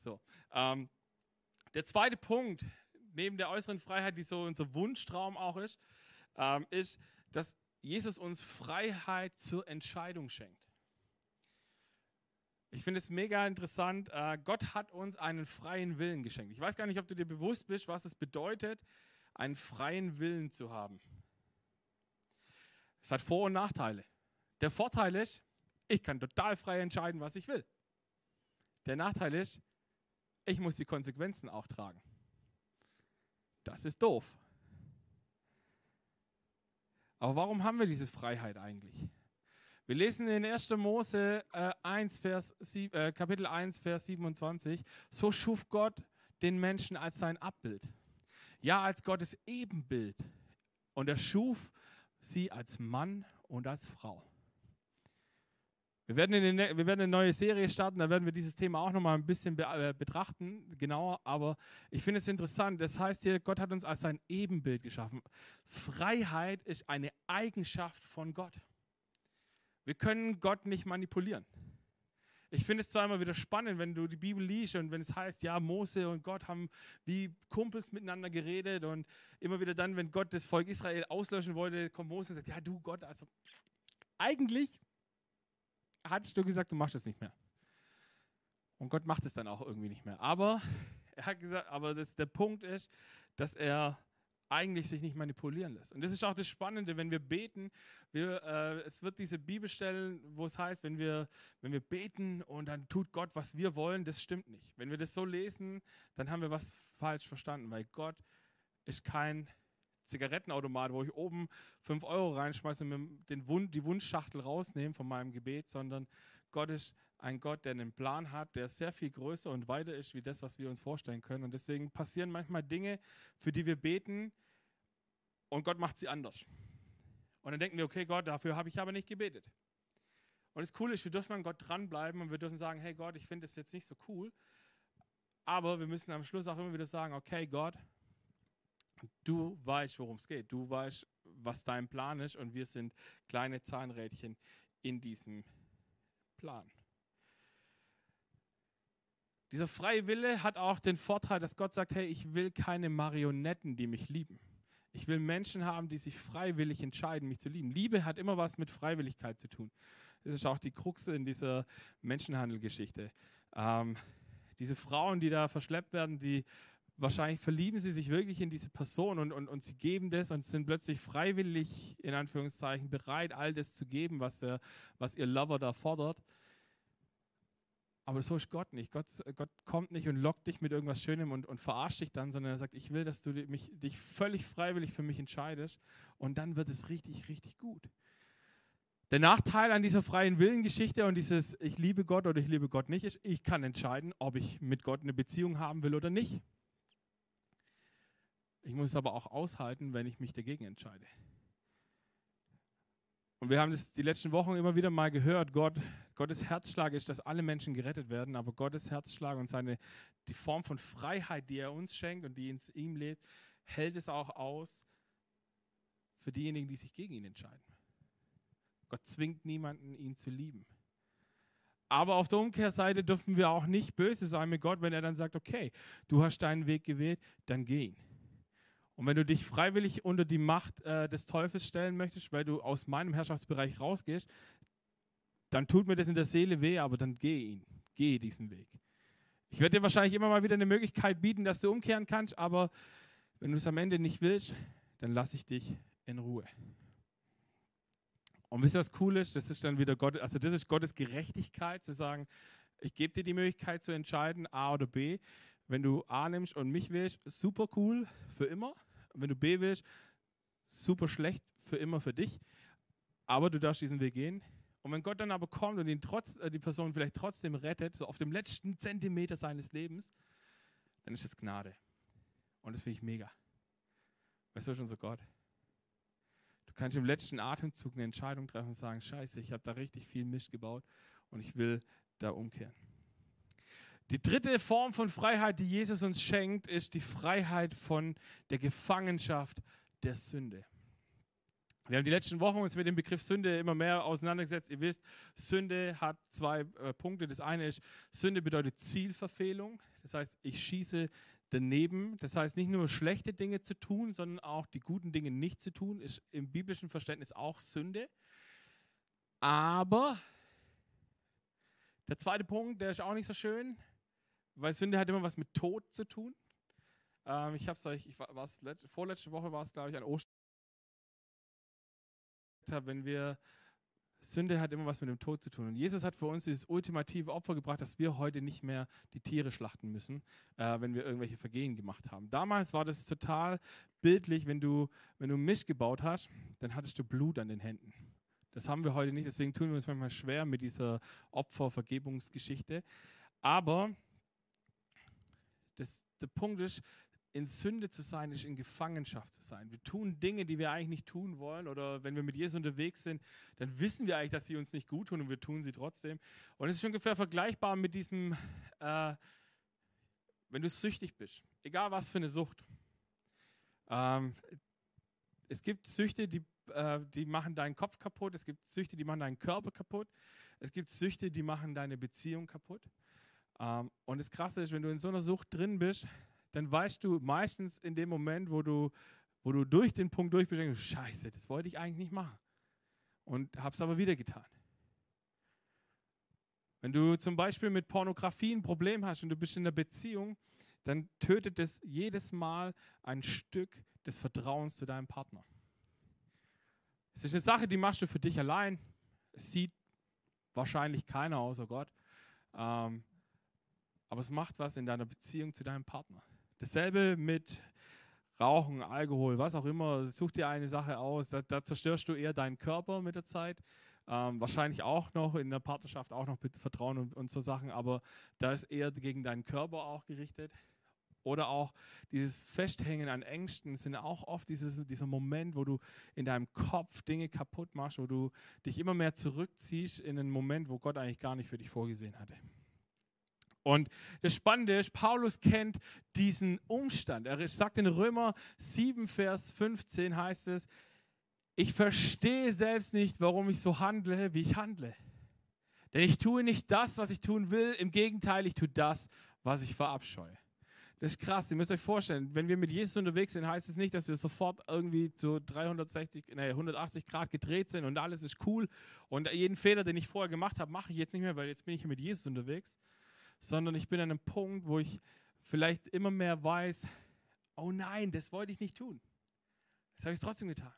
A: So. Ähm, der zweite Punkt, neben der äußeren Freiheit, die so unser Wunschtraum auch ist, ähm, ist, dass Jesus uns Freiheit zur Entscheidung schenkt. Ich finde es mega interessant. Äh, Gott hat uns einen freien Willen geschenkt. Ich weiß gar nicht, ob du dir bewusst bist, was es bedeutet, einen freien Willen zu haben. Es hat Vor- und Nachteile. Der Vorteil ist, ich kann total frei entscheiden, was ich will. Der Nachteil ist, ich muss die Konsequenzen auch tragen. Das ist doof. Aber warum haben wir diese Freiheit eigentlich? Wir lesen in 1. Mose äh, 1, Vers, äh, Kapitel 1, Vers 27, so schuf Gott den Menschen als sein Abbild. Ja, als Gottes Ebenbild. Und er schuf sie als Mann und als Frau. Wir werden, eine, wir werden eine neue Serie starten, da werden wir dieses Thema auch nochmal ein bisschen be äh, betrachten, genauer. Aber ich finde es interessant. Das heißt hier, Gott hat uns als sein Ebenbild geschaffen. Freiheit ist eine Eigenschaft von Gott. Wir können Gott nicht manipulieren. Ich finde es zwar immer wieder spannend, wenn du die Bibel liest und wenn es heißt, ja, Mose und Gott haben wie Kumpels miteinander geredet und immer wieder dann, wenn Gott das Volk Israel auslöschen wollte, kommt Mose und sagt, ja, du Gott, also eigentlich hattest du gesagt, du machst das nicht mehr. Und Gott macht es dann auch irgendwie nicht mehr. Aber er hat gesagt, aber das, der Punkt ist, dass er eigentlich sich nicht manipulieren lässt. Und das ist auch das Spannende, wenn wir beten. Wir, äh, es wird diese Bibelstellen, wo es heißt, wenn wir, wenn wir beten und dann tut Gott, was wir wollen, das stimmt nicht. Wenn wir das so lesen, dann haben wir was falsch verstanden, weil Gott ist kein Zigarettenautomat, wo ich oben 5 Euro reinschmeiße und den Wund, die Wunschschachtel rausnehme von meinem Gebet, sondern Gott ist ein Gott, der einen Plan hat, der sehr viel größer und weiter ist, wie das, was wir uns vorstellen können. Und deswegen passieren manchmal Dinge, für die wir beten und Gott macht sie anders. Und dann denken wir, okay, Gott, dafür habe ich aber nicht gebetet. Und das Coole ist, wir dürfen an Gott dranbleiben und wir dürfen sagen, hey Gott, ich finde das jetzt nicht so cool. Aber wir müssen am Schluss auch immer wieder sagen, okay, Gott, Du weißt, worum es geht. Du weißt, was dein Plan ist und wir sind kleine Zahnrädchen in diesem Plan. Dieser freie Wille hat auch den Vorteil, dass Gott sagt, hey, ich will keine Marionetten, die mich lieben. Ich will Menschen haben, die sich freiwillig entscheiden, mich zu lieben. Liebe hat immer was mit Freiwilligkeit zu tun. Das ist auch die Krux in dieser Menschenhandelgeschichte. Ähm, diese Frauen, die da verschleppt werden, die wahrscheinlich verlieben sie sich wirklich in diese Person und, und, und sie geben das und sind plötzlich freiwillig, in Anführungszeichen, bereit, all das zu geben, was, der, was ihr Lover da fordert. Aber so ist Gott nicht. Gott, Gott kommt nicht und lockt dich mit irgendwas Schönem und, und verarscht dich dann, sondern er sagt, ich will, dass du mich, dich völlig freiwillig für mich entscheidest und dann wird es richtig, richtig gut. Der Nachteil an dieser freien Willengeschichte und dieses Ich liebe Gott oder ich liebe Gott nicht ist, ich kann entscheiden, ob ich mit Gott eine Beziehung haben will oder nicht. Ich muss es aber auch aushalten, wenn ich mich dagegen entscheide. Und wir haben das die letzten Wochen immer wieder mal gehört. Gott, Gottes Herzschlag ist, dass alle Menschen gerettet werden, aber Gottes Herzschlag und seine, die Form von Freiheit, die er uns schenkt und die in ihm lebt, hält es auch aus für diejenigen, die sich gegen ihn entscheiden. Gott zwingt niemanden, ihn zu lieben. Aber auf der Umkehrseite dürfen wir auch nicht böse sein mit Gott, wenn er dann sagt, okay, du hast deinen Weg gewählt, dann geh ihn. Und wenn du dich freiwillig unter die Macht äh, des Teufels stellen möchtest, weil du aus meinem Herrschaftsbereich rausgehst, dann tut mir das in der Seele weh, aber dann geh ihn, geh diesen Weg. Ich werde dir wahrscheinlich immer mal wieder eine Möglichkeit bieten, dass du umkehren kannst, aber wenn du es am Ende nicht willst, dann lasse ich dich in Ruhe. Und wisst ihr, was cool ist? Das ist dann wieder Gott, also das ist Gottes Gerechtigkeit, zu sagen, ich gebe dir die Möglichkeit zu entscheiden, A oder B. Wenn du A nimmst und mich wählst, super cool, für immer. Und wenn du B willst, super schlecht für immer für dich. Aber du darfst diesen Weg gehen. Und wenn Gott dann aber kommt und ihn trotz, äh, die Person vielleicht trotzdem rettet, so auf dem letzten Zentimeter seines Lebens, dann ist es Gnade. Und das finde ich mega. Weißt du, schon so Gott. Du kannst im letzten Atemzug eine Entscheidung treffen und sagen, scheiße, ich habe da richtig viel Mist gebaut und ich will da umkehren. Die dritte Form von Freiheit, die Jesus uns schenkt, ist die Freiheit von der Gefangenschaft der Sünde. Wir haben die letzten Wochen uns mit dem Begriff Sünde immer mehr auseinandergesetzt. Ihr wisst, Sünde hat zwei äh, Punkte. Das eine ist, Sünde bedeutet Zielverfehlung. Das heißt, ich schieße daneben. Das heißt, nicht nur schlechte Dinge zu tun, sondern auch die guten Dinge nicht zu tun, ist im biblischen Verständnis auch Sünde. Aber der zweite Punkt, der ist auch nicht so schön, weil Sünde hat immer was mit Tod zu tun. Ähm, ich habe es euch, ich war, vorletzte Woche war es, glaube ich, an Ostern wenn wir Sünde hat immer was mit dem Tod zu tun. Und Jesus hat für uns dieses ultimative Opfer gebracht, dass wir heute nicht mehr die Tiere schlachten müssen, äh, wenn wir irgendwelche Vergehen gemacht haben. Damals war das total bildlich, wenn du, wenn du Misch gebaut hast, dann hattest du Blut an den Händen. Das haben wir heute nicht, deswegen tun wir uns manchmal schwer mit dieser Opfervergebungsgeschichte. Aber der Punkt ist, in Sünde zu sein, ist in Gefangenschaft zu sein. Wir tun Dinge, die wir eigentlich nicht tun wollen. Oder wenn wir mit Jesus unterwegs sind, dann wissen wir eigentlich, dass sie uns nicht gut tun und wir tun sie trotzdem. Und es ist ungefähr vergleichbar mit diesem, äh, wenn du süchtig bist, egal was für eine Sucht. Ähm, es gibt Süchte, die, äh, die machen deinen Kopf kaputt. Es gibt Süchte, die machen deinen Körper kaputt. Es gibt Süchte, die machen deine Beziehung kaputt. Ähm, und das Krasse ist, wenn du in so einer Sucht drin bist, dann weißt du meistens in dem Moment, wo du, wo du durch den Punkt durch bist, denkst, scheiße, das wollte ich eigentlich nicht machen. Und hab's aber wieder getan. Wenn du zum Beispiel mit Pornografie ein Problem hast und du bist in einer Beziehung, dann tötet es jedes Mal ein Stück des Vertrauens zu deinem Partner. Es ist eine Sache, die machst du für dich allein. Es sieht wahrscheinlich keiner außer Gott. Ähm, aber es macht was in deiner Beziehung zu deinem Partner. Dasselbe mit Rauchen, Alkohol, was auch immer. Such dir eine Sache aus. Da, da zerstörst du eher deinen Körper mit der Zeit. Ähm, wahrscheinlich auch noch in der Partnerschaft auch noch mit Vertrauen und, und so Sachen, aber da ist eher gegen deinen Körper auch gerichtet. Oder auch dieses Festhängen an Ängsten sind auch oft dieses, dieser Moment, wo du in deinem Kopf Dinge kaputt machst, wo du dich immer mehr zurückziehst in einen Moment, wo Gott eigentlich gar nicht für dich vorgesehen hatte. Und das Spannende ist, Paulus kennt diesen Umstand. Er sagt in Römer 7, Vers 15 heißt es, ich verstehe selbst nicht, warum ich so handle, wie ich handle. Denn ich tue nicht das, was ich tun will, im Gegenteil, ich tue das, was ich verabscheue. Das ist krass, ihr müsst euch vorstellen, wenn wir mit Jesus unterwegs sind, heißt es nicht, dass wir sofort irgendwie so 360, nee, 180 Grad gedreht sind und alles ist cool und jeden Fehler, den ich vorher gemacht habe, mache ich jetzt nicht mehr, weil jetzt bin ich mit Jesus unterwegs, sondern ich bin an einem Punkt, wo ich vielleicht immer mehr weiß, oh nein, das wollte ich nicht tun. Das habe ich trotzdem getan.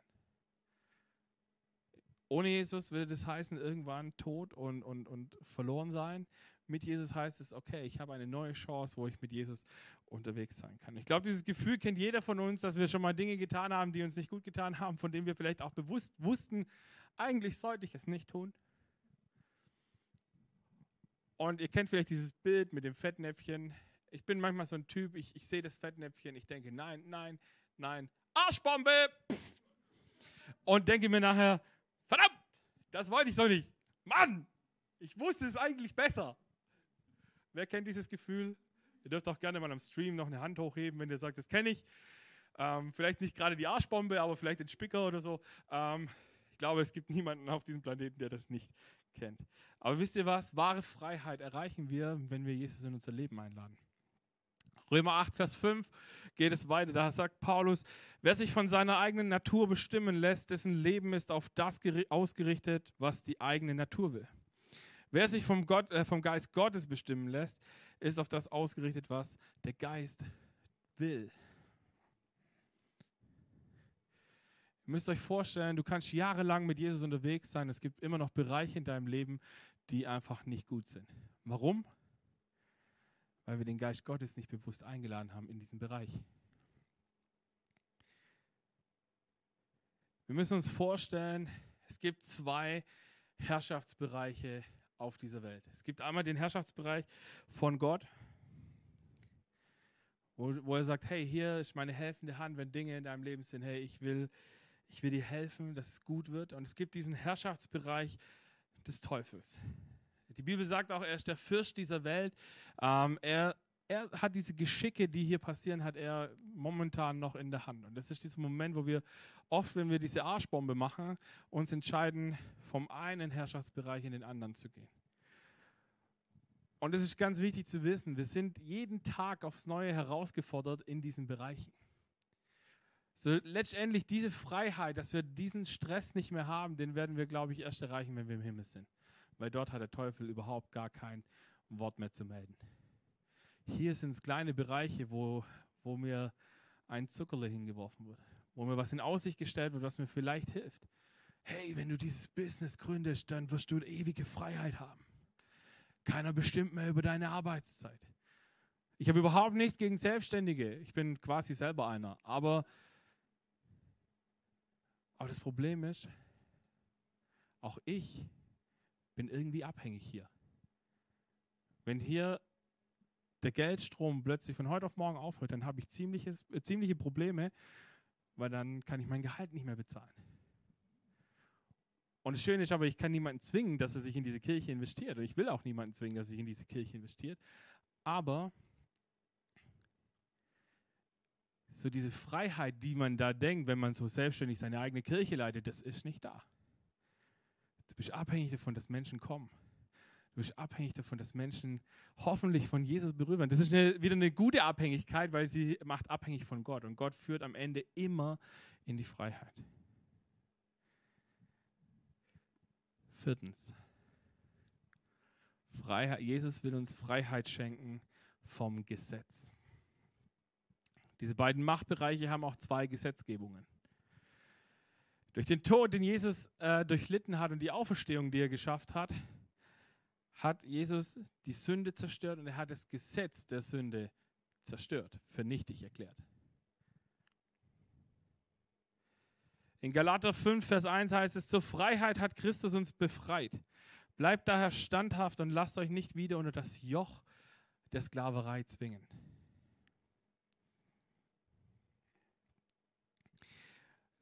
A: Ohne Jesus würde das heißen, irgendwann tot und, und, und verloren sein. Mit Jesus heißt es, okay, ich habe eine neue Chance, wo ich mit Jesus unterwegs sein kann. Ich glaube, dieses Gefühl kennt jeder von uns, dass wir schon mal Dinge getan haben, die uns nicht gut getan haben, von denen wir vielleicht auch bewusst wussten, eigentlich sollte ich es nicht tun. Und ihr kennt vielleicht dieses Bild mit dem Fettnäpfchen. Ich bin manchmal so ein Typ, ich, ich sehe das Fettnäpfchen, ich denke, nein, nein, nein, Arschbombe! Pff. Und denke mir nachher, verdammt, das wollte ich so nicht. Mann, ich wusste es eigentlich besser. Wer kennt dieses Gefühl? Ihr dürft auch gerne mal am Stream noch eine Hand hochheben, wenn ihr sagt, das kenne ich. Ähm, vielleicht nicht gerade die Arschbombe, aber vielleicht den Spicker oder so. Ähm, ich glaube, es gibt niemanden auf diesem Planeten, der das nicht kennt. Aber wisst ihr was? Wahre Freiheit erreichen wir, wenn wir Jesus in unser Leben einladen. Römer 8, Vers 5 geht es weiter. Da sagt Paulus, wer sich von seiner eigenen Natur bestimmen lässt, dessen Leben ist auf das ausgerichtet, was die eigene Natur will. Wer sich vom, Gott, äh, vom Geist Gottes bestimmen lässt, ist auf das ausgerichtet, was der Geist will. Ihr müsst euch vorstellen, du kannst jahrelang mit Jesus unterwegs sein. Es gibt immer noch Bereiche in deinem Leben, die einfach nicht gut sind. Warum? Weil wir den Geist Gottes nicht bewusst eingeladen haben in diesen Bereich. Wir müssen uns vorstellen, es gibt zwei Herrschaftsbereiche auf dieser Welt. Es gibt einmal den Herrschaftsbereich von Gott, wo, wo er sagt, hey, hier ist meine helfende Hand, wenn Dinge in deinem Leben sind, hey, ich will ich will dir helfen, dass es gut wird. Und es gibt diesen Herrschaftsbereich des Teufels. Die Bibel sagt auch, er ist der Fürst dieser Welt. Ähm, er er hat diese Geschicke, die hier passieren, hat er momentan noch in der Hand. Und das ist dieser Moment, wo wir oft, wenn wir diese Arschbombe machen, uns entscheiden, vom einen Herrschaftsbereich in den anderen zu gehen. Und es ist ganz wichtig zu wissen, wir sind jeden Tag aufs Neue herausgefordert in diesen Bereichen. So letztendlich diese Freiheit, dass wir diesen Stress nicht mehr haben, den werden wir, glaube ich, erst erreichen, wenn wir im Himmel sind. Weil dort hat der Teufel überhaupt gar kein Wort mehr zu melden. Hier sind es kleine Bereiche, wo, wo mir ein Zuckerle hingeworfen wird, wo mir was in Aussicht gestellt wird, was mir vielleicht hilft. Hey, wenn du dieses Business gründest, dann wirst du ewige Freiheit haben. Keiner bestimmt mehr über deine Arbeitszeit. Ich habe überhaupt nichts gegen Selbstständige. Ich bin quasi selber einer. Aber, aber das Problem ist, auch ich bin irgendwie abhängig hier. Wenn hier der Geldstrom plötzlich von heute auf morgen aufhört, dann habe ich ziemliches, äh, ziemliche Probleme, weil dann kann ich mein Gehalt nicht mehr bezahlen. Und das Schöne ist aber, ich kann niemanden zwingen, dass er sich in diese Kirche investiert. Und ich will auch niemanden zwingen, dass er sich in diese Kirche investiert. Aber so diese Freiheit, die man da denkt, wenn man so selbstständig seine eigene Kirche leitet, das ist nicht da. Du bist abhängig davon, dass Menschen kommen. Du bist abhängig davon, dass Menschen hoffentlich von Jesus berührt werden. Das ist eine, wieder eine gute Abhängigkeit, weil sie macht abhängig von Gott. Und Gott führt am Ende immer in die Freiheit. Viertens. Freiheit, Jesus will uns Freiheit schenken vom Gesetz. Diese beiden Machtbereiche haben auch zwei Gesetzgebungen. Durch den Tod, den Jesus äh, durchlitten hat und die Auferstehung, die er geschafft hat, hat Jesus die Sünde zerstört und er hat das Gesetz der Sünde zerstört, für nichtig erklärt. In Galater 5, Vers 1 heißt es, zur Freiheit hat Christus uns befreit. Bleibt daher standhaft und lasst euch nicht wieder unter das Joch der Sklaverei zwingen.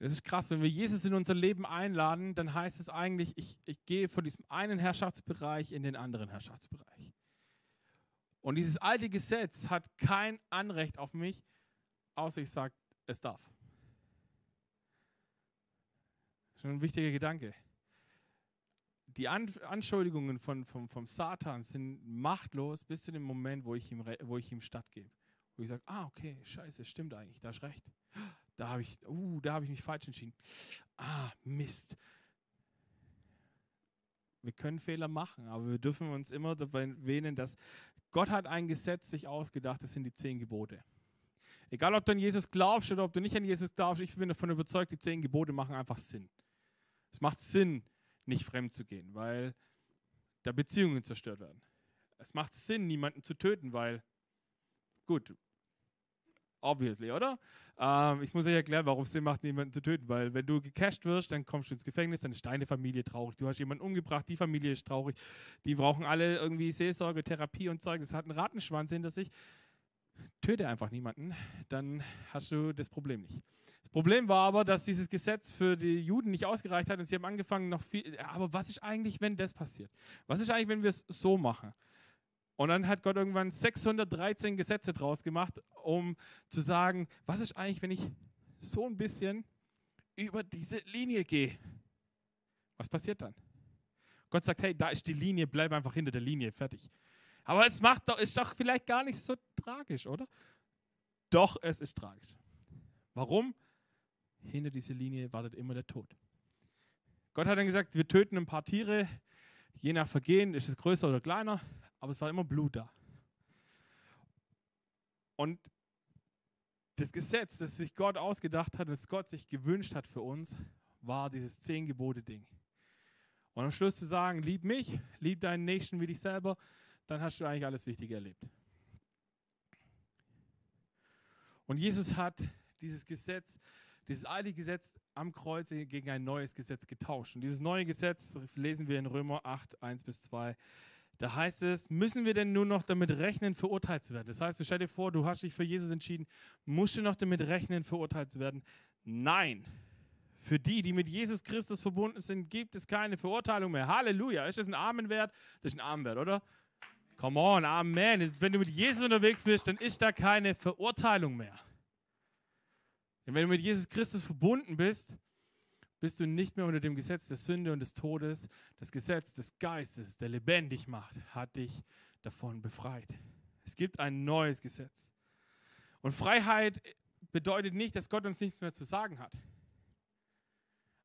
A: Das ist krass, wenn wir Jesus in unser Leben einladen, dann heißt es eigentlich, ich, ich gehe von diesem einen Herrschaftsbereich in den anderen Herrschaftsbereich. Und dieses alte Gesetz hat kein Anrecht auf mich, außer ich sage, es darf. Schon ein wichtiger Gedanke. Die An Anschuldigungen von, vom, vom Satan sind machtlos bis zu dem Moment, wo ich ihm, wo ich ihm stattgebe. Wo ich sage, ah, okay, scheiße, stimmt eigentlich, da ist recht da habe ich, uh, da habe ich mich falsch entschieden. Ah, Mist. Wir können Fehler machen, aber wir dürfen uns immer dabei erwähnen, dass Gott hat ein Gesetz sich ausgedacht, das sind die zehn Gebote. Egal, ob du an Jesus glaubst oder ob du nicht an Jesus glaubst, ich bin davon überzeugt, die zehn Gebote machen einfach Sinn. Es macht Sinn, nicht fremd zu gehen, weil da Beziehungen zerstört werden. Es macht Sinn, niemanden zu töten, weil, gut, obviously, oder? Ähm, ich muss euch erklären, warum es Sinn macht, jemanden zu töten. Weil wenn du gecasht wirst, dann kommst du ins Gefängnis, dann ist deine Familie traurig. Du hast jemanden umgebracht, die Familie ist traurig. Die brauchen alle irgendwie Seelsorge, Therapie und Zeug. Das hat einen Rattenschwanz hinter sich. Töte einfach niemanden, dann hast du das Problem nicht. Das Problem war aber, dass dieses Gesetz für die Juden nicht ausgereicht hat und sie haben angefangen noch viel. Aber was ist eigentlich, wenn das passiert? Was ist eigentlich, wenn wir es so machen? Und dann hat Gott irgendwann 613 Gesetze draus gemacht, um zu sagen, was ist eigentlich, wenn ich so ein bisschen über diese Linie gehe? Was passiert dann? Gott sagt, hey, da ist die Linie, bleib einfach hinter der Linie, fertig. Aber es macht doch, ist doch vielleicht gar nicht so tragisch, oder? Doch, es ist tragisch. Warum? Hinter dieser Linie wartet immer der Tod. Gott hat dann gesagt, wir töten ein paar Tiere, je nach Vergehen ist es größer oder kleiner aber es war immer Blut da. Und das Gesetz, das sich Gott ausgedacht hat, das Gott sich gewünscht hat für uns, war dieses zehn Gebote Ding. Und am Schluss zu sagen, lieb mich, lieb deinen Nächsten wie dich selber, dann hast du eigentlich alles Wichtige erlebt. Und Jesus hat dieses Gesetz, dieses alte Gesetz am Kreuz gegen ein neues Gesetz getauscht. Und dieses neue Gesetz lesen wir in Römer 8, 1 bis 2. Da heißt es, müssen wir denn nur noch damit rechnen, verurteilt zu werden? Das heißt, stell dir vor, du hast dich für Jesus entschieden, musst du noch damit rechnen, verurteilt zu werden? Nein. Für die, die mit Jesus Christus verbunden sind, gibt es keine Verurteilung mehr. Halleluja. Ist das ein Amen wert? Das ist ein Amen wert, oder? Come on, Amen. Wenn du mit Jesus unterwegs bist, dann ist da keine Verurteilung mehr. Denn wenn du mit Jesus Christus verbunden bist, bist du nicht mehr unter dem Gesetz der Sünde und des Todes. Das Gesetz des Geistes, der lebendig macht, hat dich davon befreit. Es gibt ein neues Gesetz. Und Freiheit bedeutet nicht, dass Gott uns nichts mehr zu sagen hat.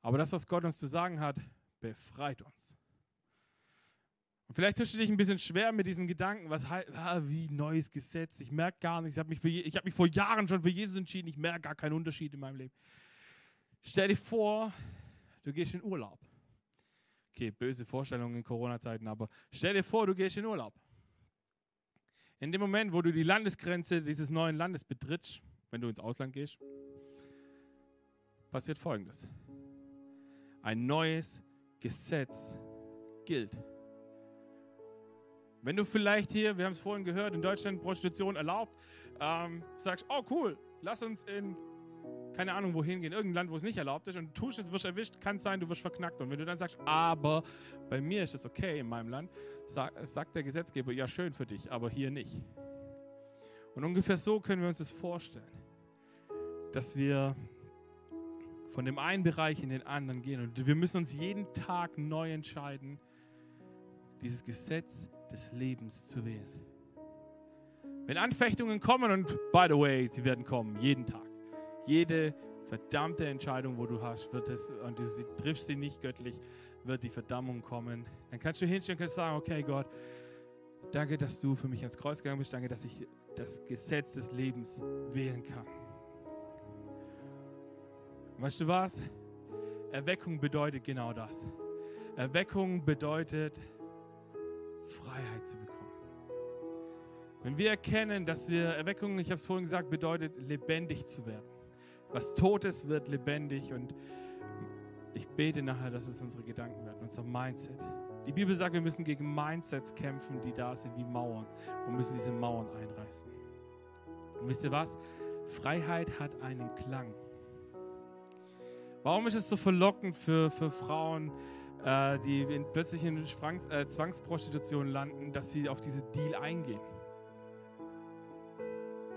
A: Aber das, was Gott uns zu sagen hat, befreit uns. Und vielleicht tust du dich ein bisschen schwer mit diesem Gedanken, was ah, wie neues Gesetz. Ich merke gar nichts. Ich habe mich, hab mich vor Jahren schon für Jesus entschieden. Ich merke gar keinen Unterschied in meinem Leben. Stell dir vor, du gehst in Urlaub. Okay, böse Vorstellungen in Corona-Zeiten, aber stell dir vor, du gehst in Urlaub. In dem Moment, wo du die Landesgrenze dieses neuen Landes betrittst, wenn du ins Ausland gehst, passiert Folgendes. Ein neues Gesetz gilt. Wenn du vielleicht hier, wir haben es vorhin gehört, in Deutschland Prostitution erlaubt, ähm, sagst, oh cool, lass uns in keine Ahnung wohin gehen, irgendein Land, wo es nicht erlaubt ist und tust es, wirst erwischt, kann sein, du wirst verknackt. Und wenn du dann sagst, aber bei mir ist es okay in meinem Land, sag, sagt der Gesetzgeber, ja schön für dich, aber hier nicht. Und ungefähr so können wir uns das vorstellen, dass wir von dem einen Bereich in den anderen gehen. Und wir müssen uns jeden Tag neu entscheiden, dieses Gesetz des Lebens zu wählen. Wenn Anfechtungen kommen, und by the way, sie werden kommen, jeden Tag. Jede verdammte Entscheidung, wo du hast, wird es, und du sie, triffst sie nicht göttlich, wird die Verdammung kommen. Dann kannst du hinstellen und sagen, okay Gott, danke, dass du für mich ans Kreuz gegangen bist, danke, dass ich das Gesetz des Lebens wählen kann. Weißt du was? Erweckung bedeutet genau das. Erweckung bedeutet Freiheit zu bekommen. Wenn wir erkennen, dass wir Erweckung, ich habe es vorhin gesagt, bedeutet lebendig zu werden. Was Totes wird lebendig und ich bete nachher, dass es unsere Gedanken werden, unser Mindset. Die Bibel sagt, wir müssen gegen Mindsets kämpfen, die da sind wie Mauern und müssen diese Mauern einreißen. Und wisst ihr was? Freiheit hat einen Klang. Warum ist es so verlockend für, für Frauen, äh, die in, plötzlich in Zwangs, äh, Zwangsprostitution landen, dass sie auf diese Deal eingehen?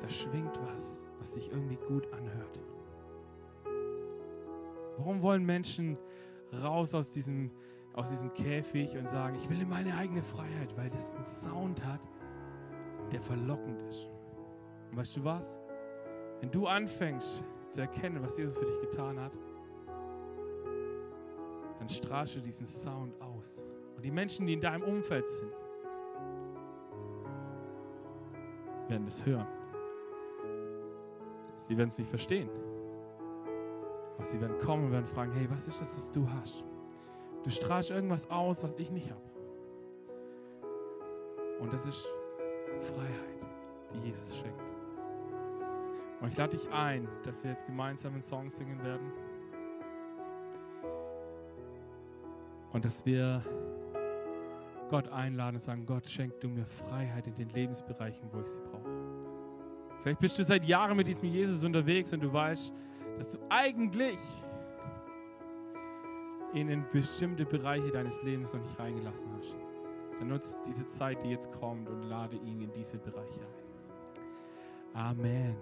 A: Da schwingt was, was sich irgendwie gut anhört. Warum wollen Menschen raus aus diesem, aus diesem Käfig und sagen, ich will in meine eigene Freiheit, weil das einen Sound hat, der verlockend ist. Und weißt du was? Wenn du anfängst zu erkennen, was Jesus für dich getan hat, dann strahlst du diesen Sound aus. Und die Menschen, die in deinem Umfeld sind, werden das hören. Sie werden es nicht verstehen. Aber sie werden kommen und werden fragen, hey, was ist das, was du hast? Du strahlst irgendwas aus, was ich nicht habe. Und das ist Freiheit, die Jesus schenkt. Und ich lade dich ein, dass wir jetzt gemeinsam einen Song singen werden. Und dass wir Gott einladen und sagen, Gott, schenk du mir Freiheit in den Lebensbereichen, wo ich sie brauche. Vielleicht bist du seit Jahren mit diesem Jesus unterwegs und du weißt, dass du eigentlich in bestimmte Bereiche deines Lebens noch nicht reingelassen hast. Dann nutzt diese Zeit, die jetzt kommt und lade ihn in diese Bereiche ein. Amen.